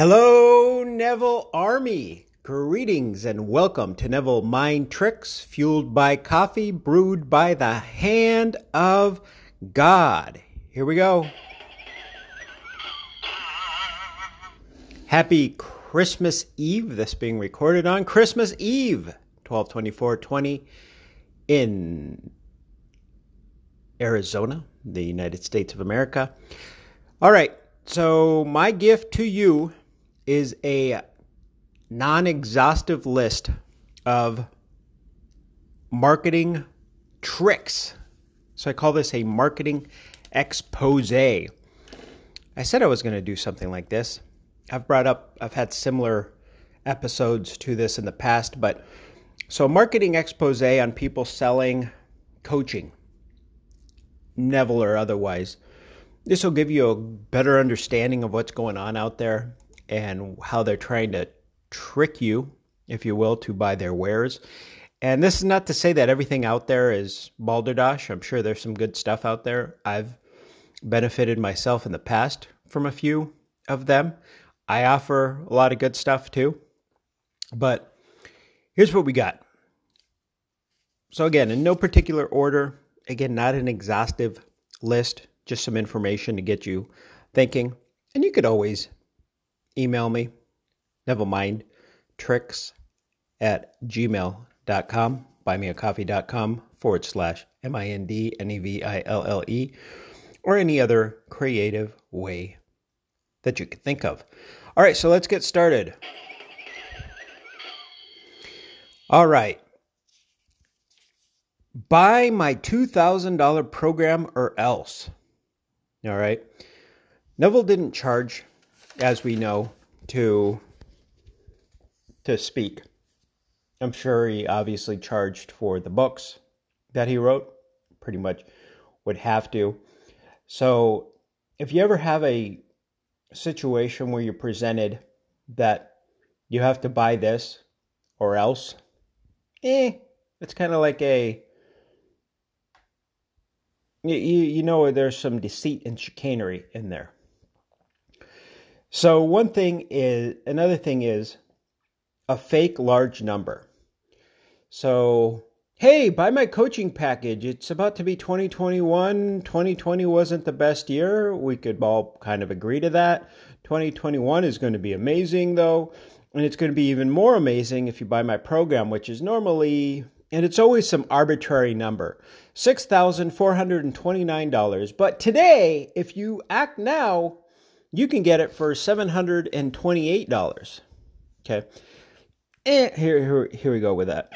Hello, Neville Army. Greetings and welcome to Neville Mind Tricks, fueled by coffee, brewed by the hand of God. Here we go. Happy Christmas Eve. This being recorded on Christmas Eve, 122420 in Arizona, the United States of America. All right. So, my gift to you is a non exhaustive list of marketing tricks. So I call this a marketing expose. I said I was going to do something like this. I've brought up, I've had similar episodes to this in the past, but so marketing expose on people selling coaching, Neville or otherwise. This will give you a better understanding of what's going on out there and how they're trying to trick you, if you will, to buy their wares. And this is not to say that everything out there is balderdash. I'm sure there's some good stuff out there. I've benefited myself in the past from a few of them. I offer a lot of good stuff too. But here's what we got. So, again, in no particular order, again, not an exhaustive list, just some information to get you thinking. And you could always email me, nevillemind tricks at gmail.com, buymeacoffee.com forward slash M I N D N E V I L L E, or any other creative way that you can think of. All right, so let's get started. All right. Buy my $2,000 program or else. All right. Neville didn't charge as we know, to to speak. I'm sure he obviously charged for the books that he wrote, pretty much would have to. So, if you ever have a situation where you're presented that you have to buy this or else, eh, it's kind of like a you, you know there's some deceit and chicanery in there. So one thing is another thing is a fake large number. So, hey, buy my coaching package. It's about to be 2021. 2020 wasn't the best year. We could all kind of agree to that. 2021 is going to be amazing though, and it's going to be even more amazing if you buy my program, which is normally and it's always some arbitrary number $6,429. But today, if you act now, you can get it for $728. Okay. And here, here, here we go with that.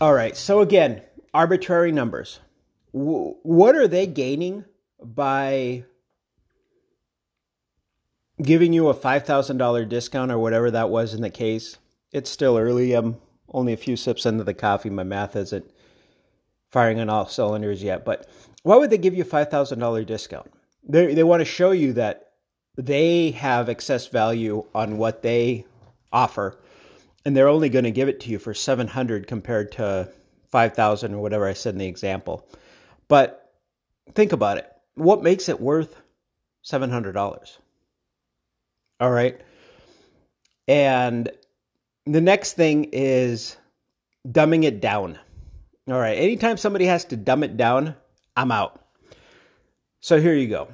All right. So again, arbitrary numbers. W- what are they gaining by giving you a $5,000 discount or whatever that was in the case? It's still early. I'm only a few sips into the coffee. My math isn't firing on all cylinders yet. But why would they give you a $5,000 discount? They, they want to show you that they have excess value on what they offer, and they're only going to give it to you for 700 compared to 5,000 or whatever I said in the example. But think about it. What makes it worth $700? All right. And the next thing is dumbing it down. All right. Anytime somebody has to dumb it down, I'm out. So here you go.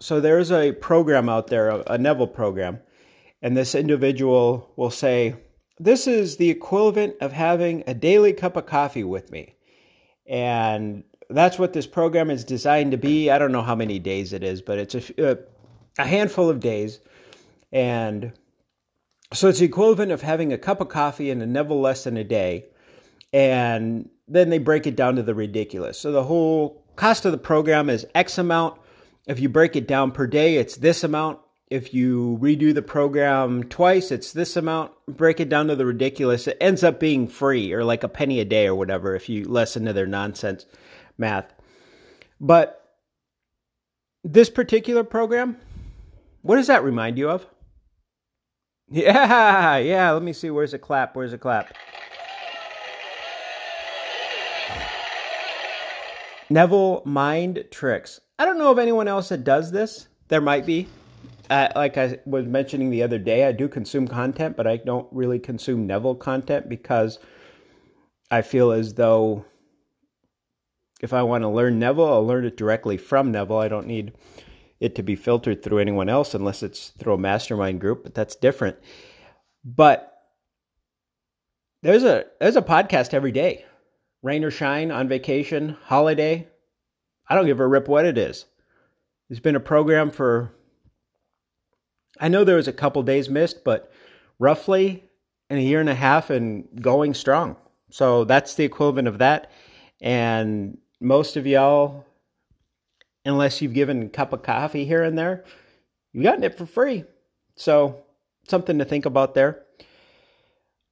So there's a program out there, a, Neville program, and this individual will say, This is the equivalent of having a daily cup of coffee with me. And that's what this program is designed to be. I don't know how many days it is, but it's a, uh, a handful of days. And so it's the equivalent of having a cup of coffee and a Neville lesson a day and then they break it down to the ridiculous. So the whole cost of the program is X amount. If you break it down per day, it's this amount. If you redo the program twice, it's this amount. Break it down to the ridiculous. It ends up being free or like a penny a day or whatever if you listen to their nonsense math. But this particular program, what does that remind you of? Yeah, yeah. Let me see. Where's a clap? Where's a clap? Neville Mind Tricks. I don't know of anyone else that does this. there might be. Uh, like I was mentioning the other day, I do consume content, but I don't really consume Neville content because I feel as though if I want to learn Neville, I'll learn it directly from Neville. I don't need it to be filtered through anyone else unless it's through a mastermind group, but that's different. But there's a there's a podcast every day. Rain or shine, on vacation, holiday. I don't give a rip what it is. There's been a program for I know there was a couple days missed, but roughly in a year and a half and going strong. So that's the equivalent of that. And most of y'all, unless you've given a cup of coffee here and there, you've gotten it for free. So something to think about there.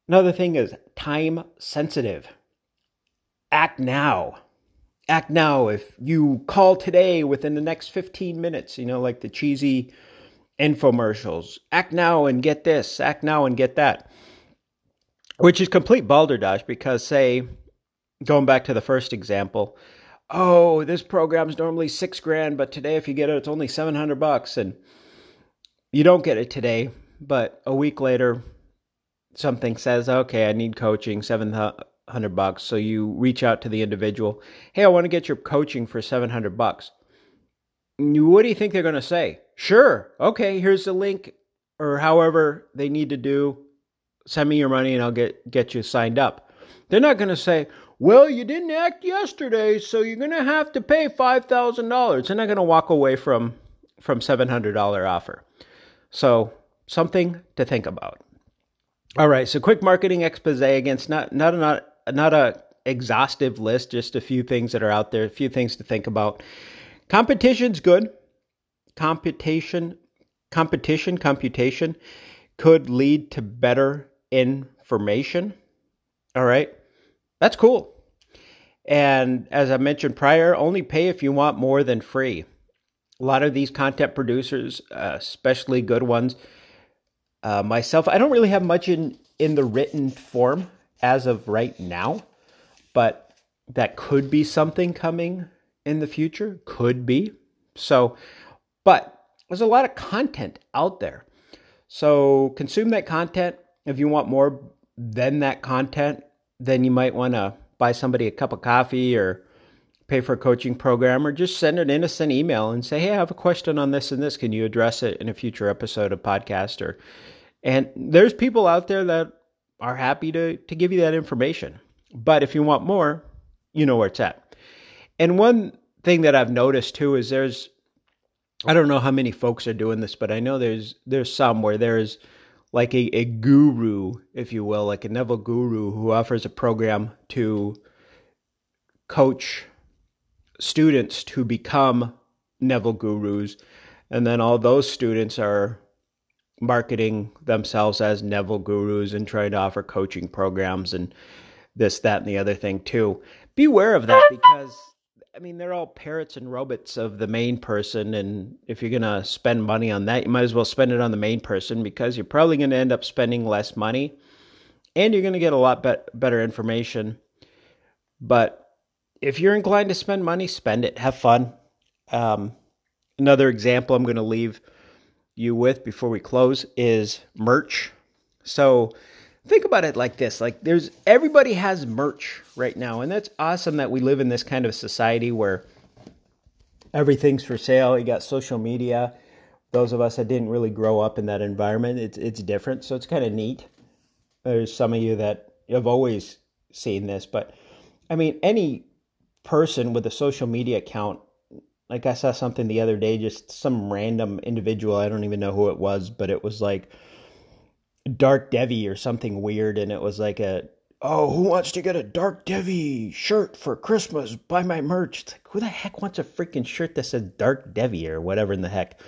Another thing is time sensitive. Act now. Act now. If you call today within the next 15 minutes, you know, like the cheesy infomercials, act now and get this, act now and get that, which is complete balderdash because, say, going back to the first example, oh, this program's normally six grand, but today if you get it, it's only 700 bucks. And you don't get it today, but a week later, something says, okay, I need coaching, 700 bucks. So you reach out to the individual, hey, I want to get your coaching for 700 bucks. What do you think they're going to say? Sure. Okay, here's the link or however they need to do. Send me your money and I'll get get you signed up. They're not going to say, "Well, you didn't act yesterday, so you're going to have to pay $5,000." They're not going to walk away from from $700 offer. So, something to think about. All right, so quick marketing expose against not not not not a exhaustive list, just a few things that are out there, a few things to think about. Competition's good. Computation, competition, computation could lead to better information. All right, that's cool. And as I mentioned prior, only pay if you want more than free. A lot of these content producers, uh, especially good ones, uh, myself, I don't really have much in in the written form as of right now, but that could be something coming in the future. Could be. So, but there's a lot of content out there. So consume that content. If you want more than that content, then you might want to buy somebody a cup of coffee or pay for a coaching program or just send an innocent email and say, Hey, I have a question on this and this. Can you address it in a future episode of podcast or and there's people out there that are happy to, to give you that information. But if you want more, you know where it's at. And one thing that I've noticed too is there's, I don't know how many folks are doing this, but I know there's there's some where there's like a, a guru, if you will, like a Neville guru who offers a program to coach students to become Neville gurus. And then all those students are marketing themselves as Neville gurus and trying to offer coaching programs and this, that, and the other thing too. Beware of that because I mean they're all parrots and robots of the main person, and if you're gonna spend money on that, you might as well spend it on the main person because you're probably gonna end up spending less money, and you're gonna get a lot be- better information. But if you're inclined to spend money, spend it. Have fun. Um, another example I'm going to leave you with before we close is merch. So think about it like this like there's everybody has merch right now and that's awesome that we live in this kind of society where everything's for sale. You got social media. Those of us that didn't really grow up in that environment it's it's different. So it's kind of neat. There's some of you that have always seen this but i mean any person with a social media account like I saw something the other day, just some random individual. I don't even know who it was, but it was like Dark Devi or something weird, and it was like a oh, who wants to get a Dark Devi shirt for Christmas? Buy my merch. It's like who the heck wants a freaking shirt that says Dark Devi or whatever in the heck?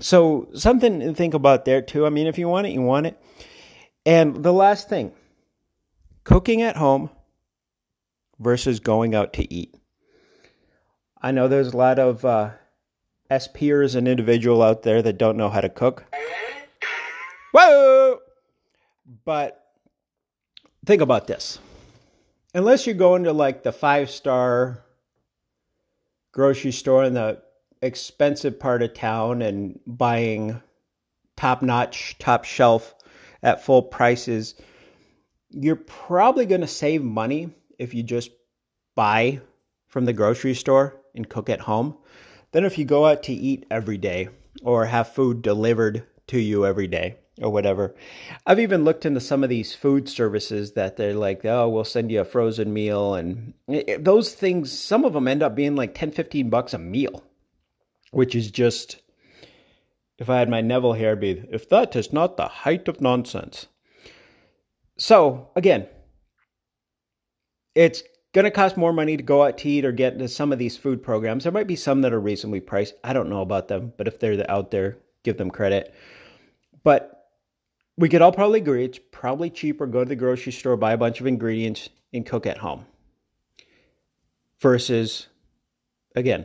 So something to think about there too. I mean, if you want it, you want it. And the last thing, cooking at home versus going out to eat. I know there's a lot of uh, S peers and individual out there that don't know how to cook. Whoa! But think about this. Unless you're going to like the five star grocery store in the expensive part of town and buying top notch, top shelf at full prices, you're probably going to save money if you just buy from the grocery store and cook at home than if you go out to eat every day or have food delivered to you every day or whatever. I've even looked into some of these food services that they're like, oh, we'll send you a frozen meal. And those things, some of them end up being like 10, 15 bucks a meal, which is just, if I had my Neville hair, be, if that is not the height of nonsense. So, again, it's going to cost more money to go out to eat or get into some of these food programs. There might be some that are reasonably priced. I don't know about them, but if they're out there, give them credit. But we could all probably agree it's probably cheaper go to the grocery store, buy a bunch of ingredients, and cook at home. Versus, again,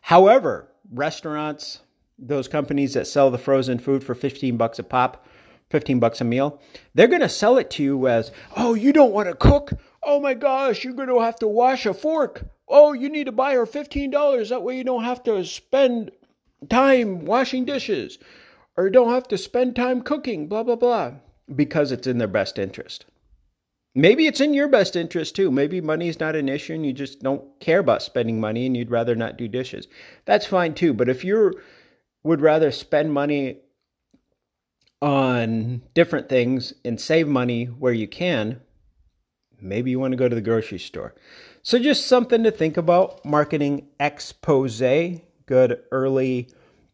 however, restaurants, those companies that sell the frozen food for 15 bucks a pop, 15 bucks a meal, they're going to sell it to you as, oh, you don't want to cook? Oh my gosh, you're going to have to wash a fork. Oh, you need to buy her $15. That way you don't have to spend time washing dishes or don't have to spend time cooking, blah, blah, blah, because it's in their best interest. Maybe it's in your best interest too. Maybe money is not an issue and you just don't care about spending money and you'd rather not do dishes. That's fine too. But if you would rather spend money on different things and save money where you can, maybe you want to go to the grocery store. So, just something to think about. Marketing expose, good early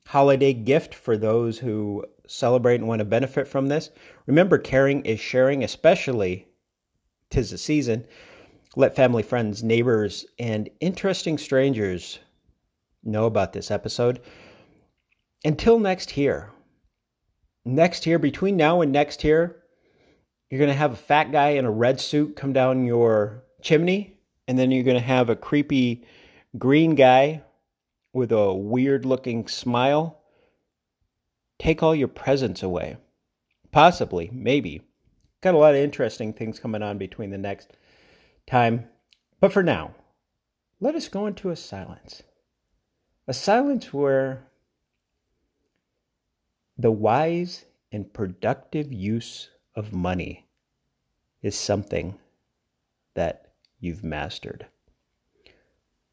holiday gift for those who celebrate and want to benefit from this. Remember, caring is sharing, especially tis the season. Let family, friends, neighbors, and interesting strangers know about this episode. Until next year, next year, between now and next year, you're going to have a fat guy in a red suit come down your chimney, and then you're going to have a creepy green guy with a weird looking smile take all your presents away. Possibly, maybe. Got a lot of interesting things coming on between the next time. But for now, let us go into a silence. A silence where the wise and productive use of money is something that you've mastered.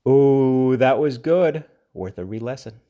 Oh, that was good. Worth a re lesson.